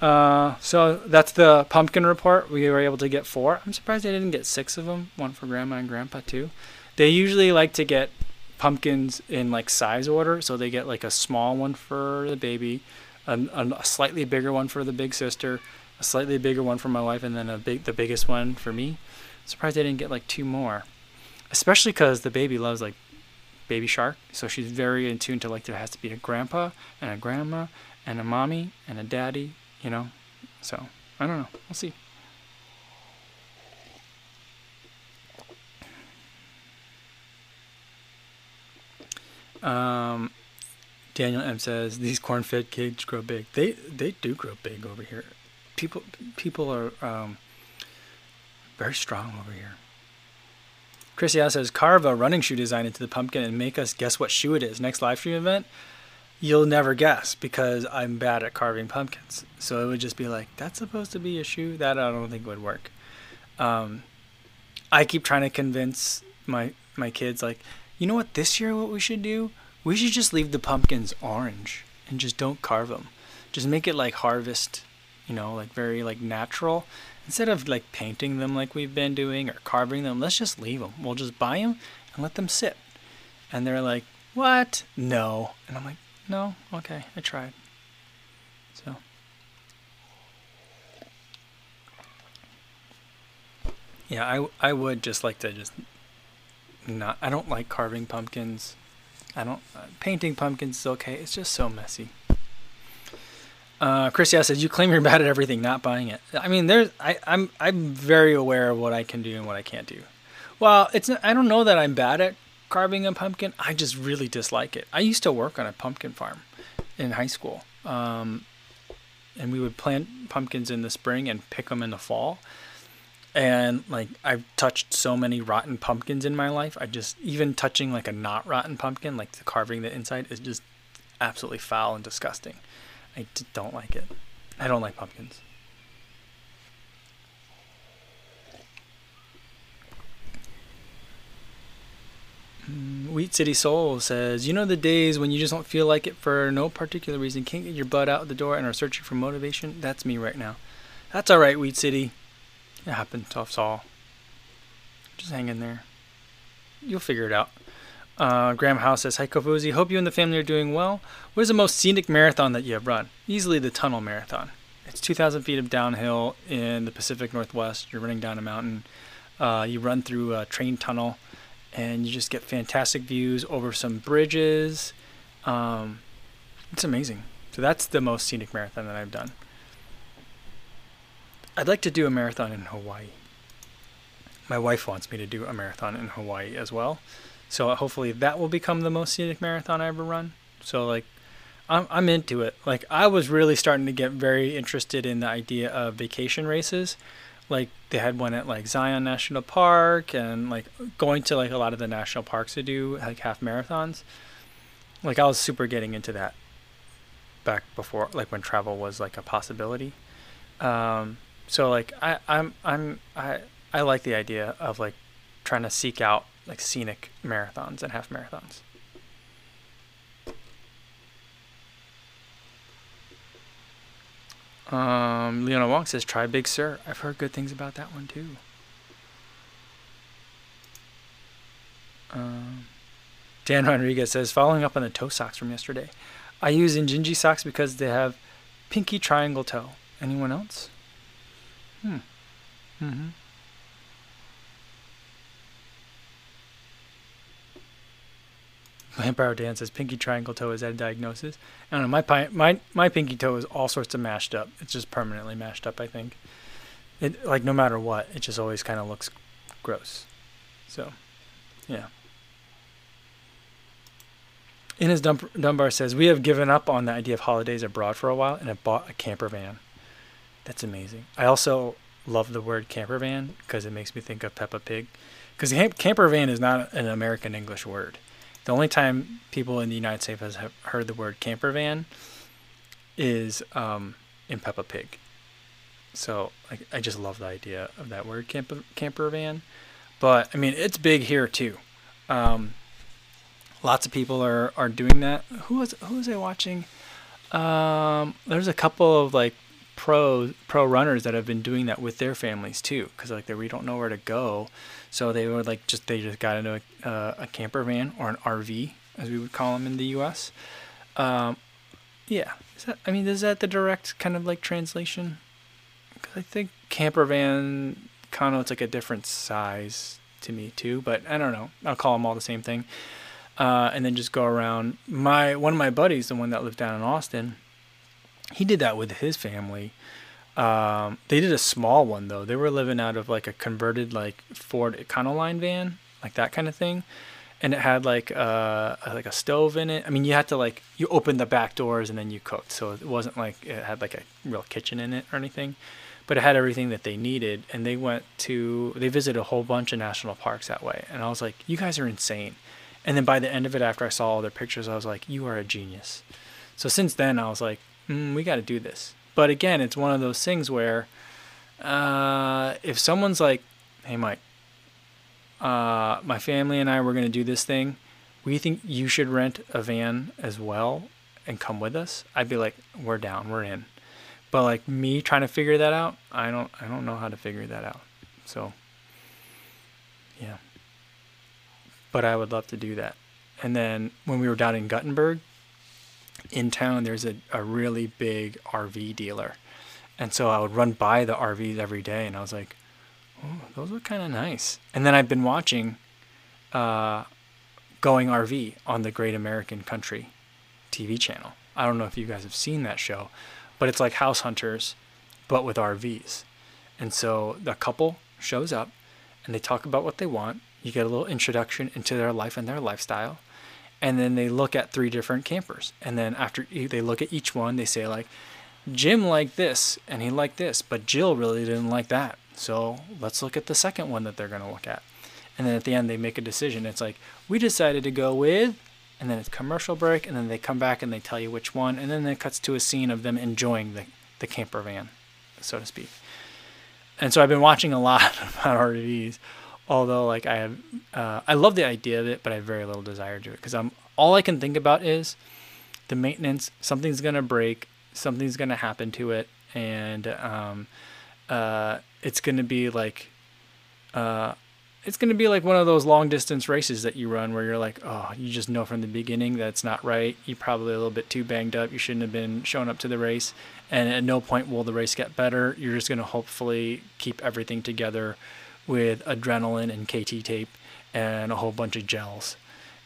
Uh, so that's the pumpkin report. We were able to get four. I'm surprised they didn't get six of them. One for grandma and grandpa too. They usually like to get pumpkins in like size order, so they get like a small one for the baby, a, a slightly bigger one for the big sister, a slightly bigger one for my wife, and then a big the biggest one for me. surprised they didn't get like two more, especially because the baby loves like baby shark, so she's very in tune to like there has to be a grandpa and a grandma and a mommy and a daddy you know? So, I don't know. We'll see. Um, Daniel M says these corn-fed kids grow big. They they do grow big over here. People people are um, very strong over here. Chrissy says carve a running shoe design into the pumpkin and make us guess what shoe it is. Next live stream event, you'll never guess because I'm bad at carving pumpkins. So it would just be like, that's supposed to be a shoe? That I don't think would work. Um, I keep trying to convince my my kids like, you know what? This year, what we should do? We should just leave the pumpkins orange and just don't carve them. Just make it like harvest, you know, like very like natural. Instead of like painting them like we've been doing or carving them, let's just leave them. We'll just buy them and let them sit. And they're like, what? No. And I'm like, no? Okay, I tried. So. Yeah, I, I would just like to just not. I don't like carving pumpkins. I don't. Uh, painting pumpkins is okay. It's just so messy. Uh, Chris yeah, says you claim you're bad at everything, not buying it. I mean, there's I, I'm I'm very aware of what I can do and what I can't do. Well, it's I don't know that I'm bad at carving a pumpkin. I just really dislike it. I used to work on a pumpkin farm in high school. Um, and we would plant pumpkins in the spring and pick them in the fall. And like I've touched so many rotten pumpkins in my life. I just even touching like a not rotten pumpkin, like the carving the inside is just absolutely foul and disgusting. I don't like it. I don't like pumpkins. Mm, Wheat City Soul says, You know the days when you just don't feel like it for no particular reason, can't get your butt out the door and are searching for motivation? That's me right now. That's alright, Wheat City. It happened to us all. Just hang in there. You'll figure it out. Uh, Graham House says, Hi Kofuzi, hope you and the family are doing well. What is the most scenic marathon that you have run? Easily the Tunnel Marathon. It's 2,000 feet of downhill in the Pacific Northwest. You're running down a mountain. Uh, you run through a train tunnel and you just get fantastic views over some bridges. Um, it's amazing. So that's the most scenic marathon that I've done. I'd like to do a marathon in Hawaii. My wife wants me to do a marathon in Hawaii as well. So hopefully that will become the most scenic marathon I ever run. So like I'm I'm into it. Like I was really starting to get very interested in the idea of vacation races like they had one at like Zion National Park and like going to like a lot of the national parks to do like half marathons. Like I was super getting into that back before like when travel was like a possibility. Um, so like I I'm I'm I I like the idea of like trying to seek out like scenic marathons and half marathons. Um, Leona Wong says, try Big Sur. I've heard good things about that one too. Um, Dan Rodriguez says, following up on the toe socks from yesterday. I use Injinji socks because they have pinky triangle toe. Anyone else? Hmm. Mm-hmm. Vampire Dan says pinky triangle toe is that a diagnosis? I don't know. My pi- my my pinky toe is all sorts of mashed up. It's just permanently mashed up. I think. It like no matter what, it just always kind of looks gross. So, yeah. Innes Dunbar says we have given up on the idea of holidays abroad for a while and have bought a camper van. That's amazing. I also love the word camper van because it makes me think of Peppa Pig. Because camper van is not an American English word. The only time people in the United States have heard the word camper van is um, in Peppa Pig. So I, I just love the idea of that word camper camper van. But I mean, it's big here too. Um, lots of people are are doing that. Who was who was I watching? Um, there's a couple of like pro pro runners that have been doing that with their families too, because like we don't know where to go, so they would like just they just got into a, uh, a camper van or an RV as we would call them in the U.S. Um, yeah, is that I mean is that the direct kind of like translation? Because I think camper van connotes like a different size to me too, but I don't know. I'll call them all the same thing. Uh, and then just go around. My one of my buddies, the one that lived down in Austin, he did that with his family. Um, they did a small one though. They were living out of like a converted like Ford Econoline van, like that kind of thing, and it had like uh like a stove in it. I mean, you had to like you opened the back doors and then you cooked, so it wasn't like it had like a real kitchen in it or anything. But it had everything that they needed. And they went to they visited a whole bunch of national parks that way. And i was like you guys are insane. And then by the end of it after i saw all their pictures i was like you are a genius. So since then i was like mm, we got to do this but again it's one of those things where uh, if someone's like hey mike uh, my family and i were going to do this thing we think you should rent a van as well and come with us i'd be like we're down we're in but like me trying to figure that out, I don't I don't know how to figure that out. So yeah. But I would love to do that. And then when we were down in Guttenberg, in town there's a, a really big RV dealer. And so I would run by the RVs every day and I was like, Oh, those look kinda nice. And then I've been watching uh, Going RV on the Great American Country TV channel. I don't know if you guys have seen that show, but it's like house hunters, but with RVs. And so the couple shows up and they talk about what they want. You get a little introduction into their life and their lifestyle. And then they look at three different campers. And then after they look at each one, they say, like, Jim liked this and he liked this, but Jill really didn't like that. So let's look at the second one that they're going to look at. And then at the end, they make a decision. It's like, we decided to go with and then it's commercial break, and then they come back and they tell you which one, and then it cuts to a scene of them enjoying the, the camper van, so to speak. And so I've been watching a lot about RVs, although like I have, uh, I love the idea of it, but I have very little desire to it because I'm all I can think about is the maintenance. Something's gonna break, something's gonna happen to it, and um, uh, it's gonna be like. Uh, it's going to be like one of those long distance races that you run where you're like, oh, you just know from the beginning that it's not right. You're probably a little bit too banged up. You shouldn't have been showing up to the race. And at no point will the race get better. You're just going to hopefully keep everything together with adrenaline and KT tape and a whole bunch of gels.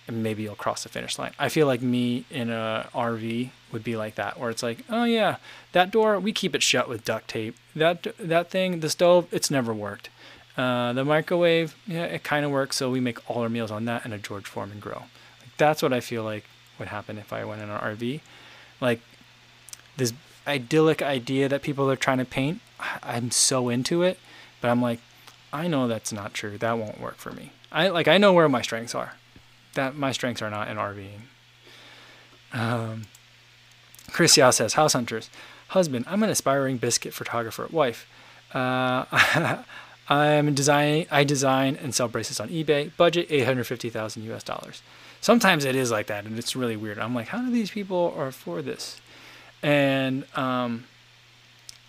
And maybe you'll cross the finish line. I feel like me in a RV would be like that, where it's like, oh yeah, that door we keep it shut with duct tape. That that thing, the stove, it's never worked uh, the microwave, yeah, it kind of works. So we make all our meals on that and a George Foreman grill. Like, that's what I feel like would happen if I went in an RV. Like this idyllic idea that people are trying to paint, I'm so into it, but I'm like, I know that's not true. That won't work for me. I like I know where my strengths are. That my strengths are not in RVing. Um, Chris Yao says, House Hunters, husband, I'm an aspiring biscuit photographer. Wife, uh, I'm designing. I design and sell bracelets on eBay. Budget 850,000 US dollars. Sometimes it is like that, and it's really weird. I'm like, how do these people afford this? And um,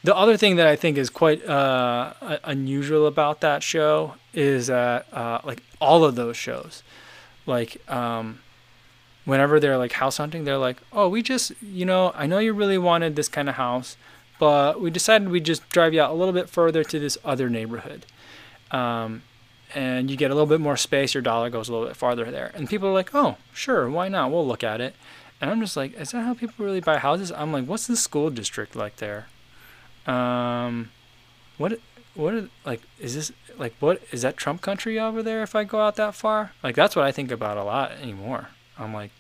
the other thing that I think is quite uh, unusual about that show is that, uh, like all of those shows, like um, whenever they're like house hunting, they're like, oh, we just, you know, I know you really wanted this kind of house but we decided we'd just drive you out a little bit further to this other neighborhood. Um, and you get a little bit more space, your dollar goes a little bit farther there. And people are like, oh, sure, why not? We'll look at it. And I'm just like, is that how people really buy houses? I'm like, what's the school district like there? Um, what, what, like, is this, like, what, is that Trump country over there if I go out that far? Like, that's what I think about a lot anymore. I'm like,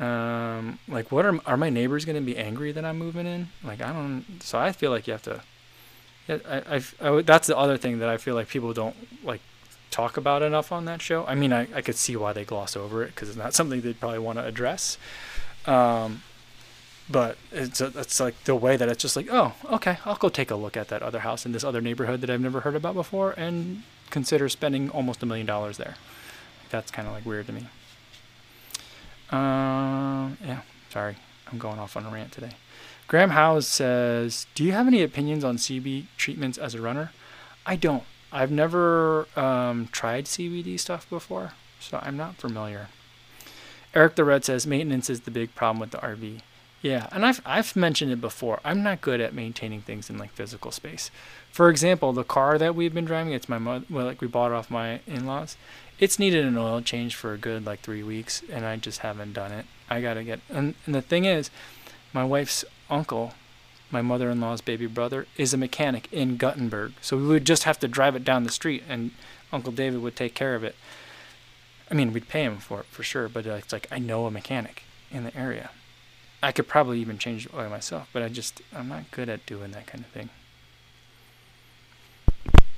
um, like, what are are my neighbors gonna be angry that I'm moving in? Like, I don't. So I feel like you have to. I, I, I, that's the other thing that I feel like people don't like talk about enough on that show. I mean, I, I could see why they gloss over it because it's not something they'd probably want to address. Um, but it's it's like the way that it's just like, oh, okay, I'll go take a look at that other house in this other neighborhood that I've never heard about before and consider spending almost a million dollars there. That's kind of like weird to me. Um, yeah, sorry. I'm going off on a rant today. Graham Howes says, Do you have any opinions on CBD treatments as a runner? I don't. I've never um, tried CBD stuff before, so I'm not familiar. Eric the Red says, Maintenance is the big problem with the RV. Yeah, and I've, I've mentioned it before. I'm not good at maintaining things in like physical space. For example, the car that we've been driving, it's my mother, well, like we bought off my in laws it's needed an oil change for a good like three weeks, and I just haven't done it. I gotta get. And, and the thing is, my wife's uncle, my mother-in-law's baby brother, is a mechanic in Guttenberg, so we would just have to drive it down the street, and Uncle David would take care of it. I mean, we'd pay him for it for sure, but uh, it's like I know a mechanic in the area. I could probably even change the oil myself, but I just I'm not good at doing that kind of thing.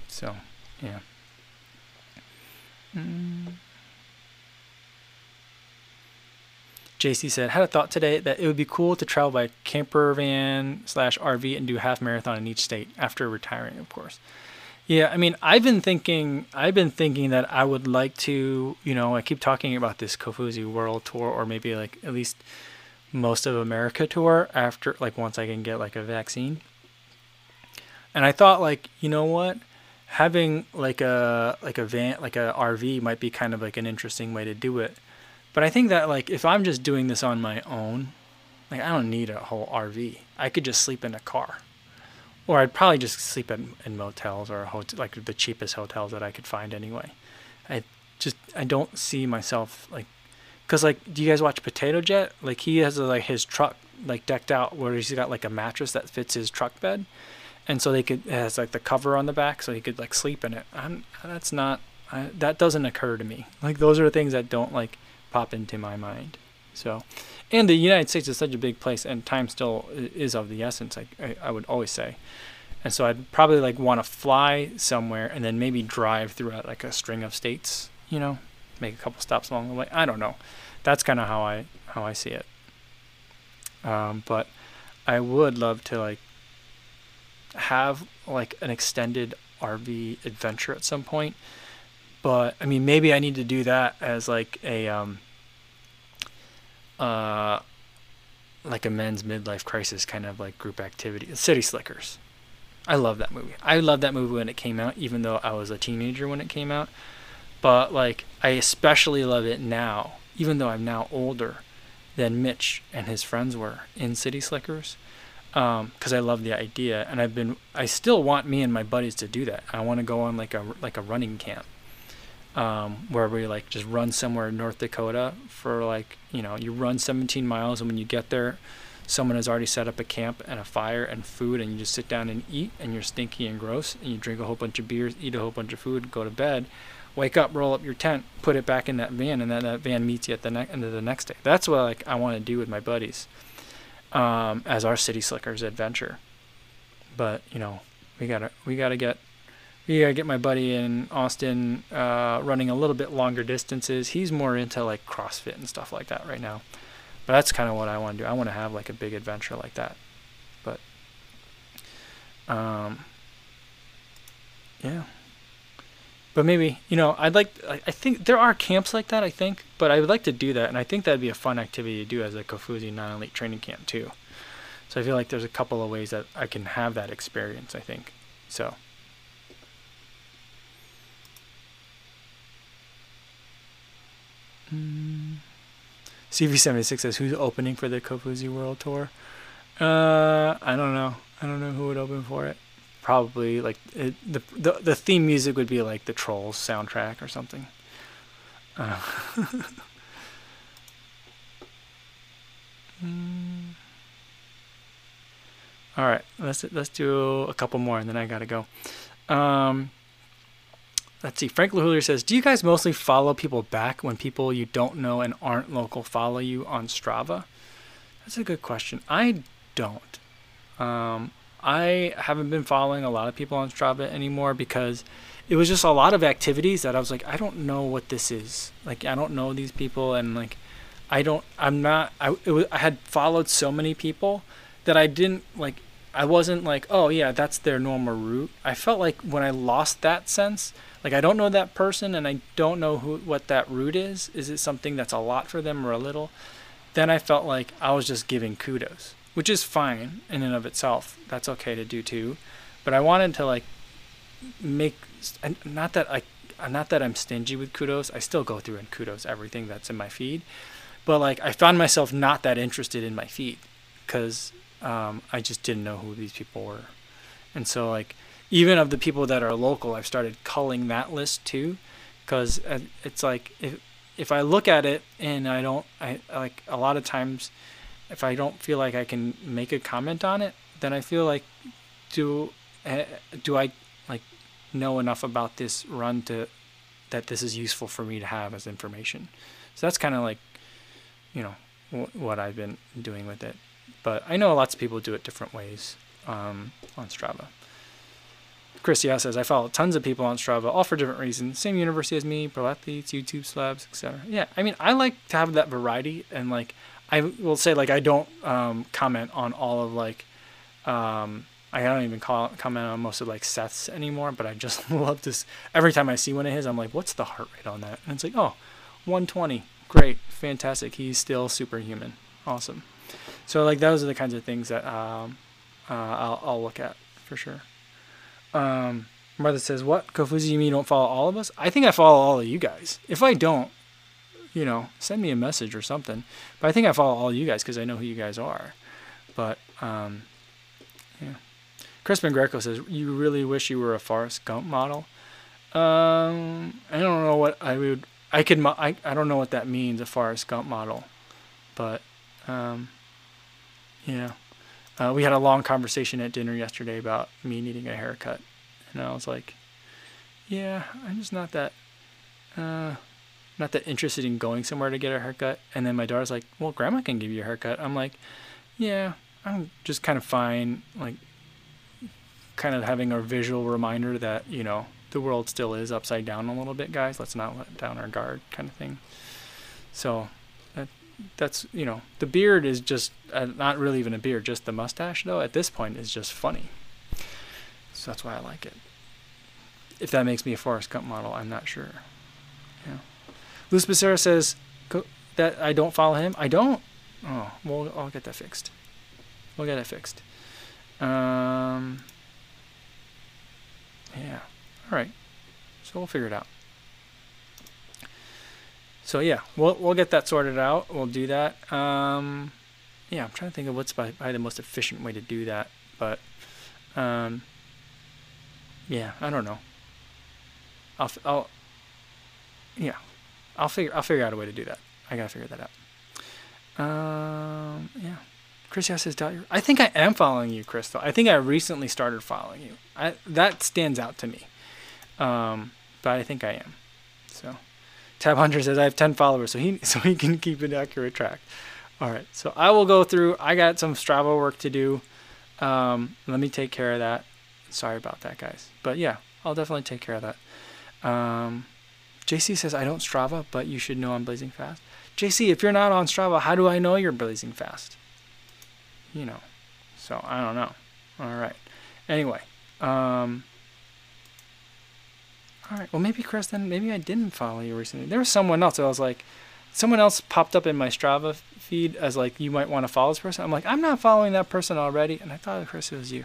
So, yeah. Mm. JC said, had a thought today that it would be cool to travel by camper van slash RV and do half marathon in each state after retiring, of course. Yeah, I mean, I've been thinking, I've been thinking that I would like to, you know, I keep talking about this Kofuzi World Tour, or maybe like at least most of America tour after, like once I can get like a vaccine. And I thought, like, you know what? having like a like a van like a RV might be kind of like an interesting way to do it. But I think that like if I'm just doing this on my own, like I don't need a whole RV. I could just sleep in a car. Or I'd probably just sleep in, in motels or hotel, like the cheapest hotels that I could find anyway. I just I don't see myself like cuz like do you guys watch Potato Jet? Like he has uh, like his truck like decked out where he's got like a mattress that fits his truck bed. And so they could has like the cover on the back so he could like sleep in it. I'm, that's not I, that doesn't occur to me. Like those are things that don't like pop into my mind. So and the united states is such a big place and time still is of the essence I, I, I would always say. And so i'd probably like want to fly somewhere and then maybe drive throughout like a string of states you know make a couple stops along the way. I don't know that's kind of how i how i see it um, but i would love to like have like an extended RV adventure at some point. But I mean, maybe I need to do that as like a um, uh, like a men's midlife crisis kind of like group activity. City Slickers. I love that movie. I love that movie when it came out, even though I was a teenager when it came out. But like, I especially love it now, even though I'm now older than Mitch and his friends were in City Slickers because um, I love the idea, and I've been I still want me and my buddies to do that. I want to go on like a like a running camp um, where we like just run somewhere in North Dakota for like you know you run 17 miles, and when you get there, someone has already set up a camp and a fire and food, and you just sit down and eat, and you're stinky and gross, and you drink a whole bunch of beers, eat a whole bunch of food, go to bed. Wake up, roll up your tent, put it back in that van, and then that van meets you at the ne- end of the next day. That's what like I want to do with my buddies um, as our City Slickers adventure. But you know, we gotta we gotta get we gotta get my buddy in Austin uh, running a little bit longer distances. He's more into like CrossFit and stuff like that right now. But that's kind of what I want to do. I want to have like a big adventure like that. But um, yeah. But maybe you know I'd like I think there are camps like that I think, but I would like to do that, and I think that'd be a fun activity to do as a Kofuzi non-elite training camp too. So I feel like there's a couple of ways that I can have that experience. I think so. Mm. CV76 says, "Who's opening for the Kofuzi World Tour?" Uh, I don't know. I don't know who would open for it probably like it, the, the the theme music would be like the Trolls soundtrack or something. Uh. All right, let's let's do a couple more and then I gotta go. Um, let's see. Frank LaHulier says, "Do you guys mostly follow people back when people you don't know and aren't local follow you on Strava?" That's a good question. I don't. Um, I haven't been following a lot of people on Strava anymore because it was just a lot of activities that I was like, I don't know what this is. Like, I don't know these people, and like, I don't, I'm not. I was, I had followed so many people that I didn't like. I wasn't like, oh yeah, that's their normal route. I felt like when I lost that sense, like I don't know that person and I don't know who what that route is. Is it something that's a lot for them or a little? Then I felt like I was just giving kudos, which is fine in and of itself. That's okay to do too. But I wanted to like make not that I not that I'm stingy with kudos. I still go through and kudos everything that's in my feed, but like I found myself not that interested in my feed because um, I just didn't know who these people were, and so like even of the people that are local, I've started culling that list too, because uh, it's like if if I look at it and I don't, I like a lot of times, if I don't feel like I can make a comment on it, then I feel like do uh, do I like know enough about this run to that this is useful for me to have as information. So that's kind of like, you know, what I've been doing with it. But I know lots of people do it different ways um, on Strava. Chris yeah says I follow tons of people on Strava, all for different reasons. Same university as me, pro athletes, YouTube slabs, etc. Yeah, I mean I like to have that variety, and like I will say like I don't um, comment on all of like um, I don't even call, comment on most of like Seth's anymore, but I just love this. Every time I see one of his, I'm like, what's the heart rate on that? And it's like, oh, 120. Great, fantastic. He's still superhuman. Awesome. So like those are the kinds of things that um, uh, I'll, I'll look at for sure. Um, Martha says, "What Kofuzi? You mean you don't follow all of us? I think I follow all of you guys. If I don't, you know, send me a message or something. But I think I follow all you guys because I know who you guys are. But um, yeah." Crispin Greco says, "You really wish you were a Forrest Gump model." Um, I don't know what I would. I could. I I don't know what that means, a Forrest Gump model, but um, yeah. Uh, we had a long conversation at dinner yesterday about me needing a haircut, and I was like, "Yeah, I'm just not that, uh, not that interested in going somewhere to get a haircut." And then my daughter's like, "Well, Grandma can give you a haircut." I'm like, "Yeah, I'm just kind of fine, like, kind of having a visual reminder that you know the world still is upside down a little bit, guys. Let's not let down our guard, kind of thing." So that's you know the beard is just uh, not really even a beard just the mustache though at this point is just funny so that's why i like it if that makes me a forrest gump model i'm not sure luz becerra says that i don't follow him. I don't? Oh well i'll get that fixed. We'll get it fixed. Um yeah. All right. So we'll figure it out. So yeah, we'll we'll get that sorted out. We'll do that. Um, yeah, I'm trying to think of what's probably the most efficient way to do that, but um, yeah, I don't know. I'll I'll yeah, I'll figure I'll figure out a way to do that. I gotta figure that out. Um, yeah. Chris says doubt I think I am following you, Crystal. I think I recently started following you. I that stands out to me. Um, but I think I am. So. Tab Hunter says I have 10 followers, so he so he can keep an accurate track. All right, so I will go through. I got some Strava work to do. Um, let me take care of that. Sorry about that, guys. But yeah, I'll definitely take care of that. Um, JC says I don't Strava, but you should know I'm blazing fast. JC, if you're not on Strava, how do I know you're blazing fast? You know, so I don't know. All right. Anyway, um, all right. Well, maybe Chris, then maybe I didn't follow you recently. There was someone else. I was like, someone else popped up in my Strava feed as like, you might want to follow this person. I'm like, I'm not following that person already, and I thought Chris it was you.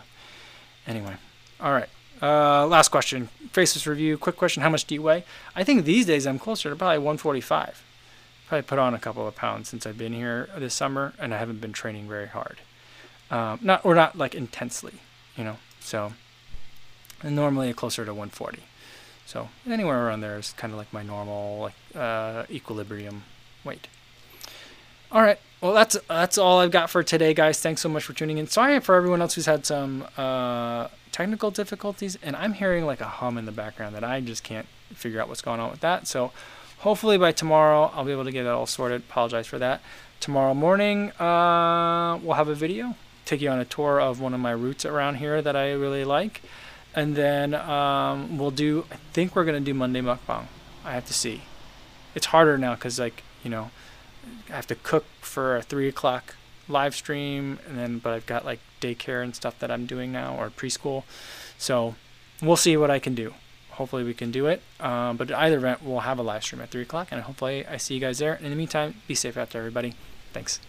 Anyway, all right. Uh, last question. Faceless review. Quick question. How much do you weigh? I think these days I'm closer to probably 145. Probably put on a couple of pounds since I've been here this summer, and I haven't been training very hard. Um, not or not like intensely, you know. So, and normally closer to 140. So anywhere around there is kind of like my normal like uh, equilibrium weight. All right. Well, that's that's all I've got for today, guys. Thanks so much for tuning in. Sorry for everyone else who's had some uh, technical difficulties, and I'm hearing like a hum in the background that I just can't figure out what's going on with that. So hopefully by tomorrow I'll be able to get it all sorted. Apologize for that. Tomorrow morning uh, we'll have a video, take you on a tour of one of my routes around here that I really like and then um, we'll do. I think we're gonna do Monday mukbang. I have to see. It's harder now because like you know, I have to cook for a three o'clock live stream, and then but I've got like daycare and stuff that I'm doing now or preschool, so we'll see what I can do. hopefully we can do it. Um, but either event, we'll have a live stream at three o'clock, and hopefully I see you guys there. In the meantime, be safe out there, everybody. Thanks.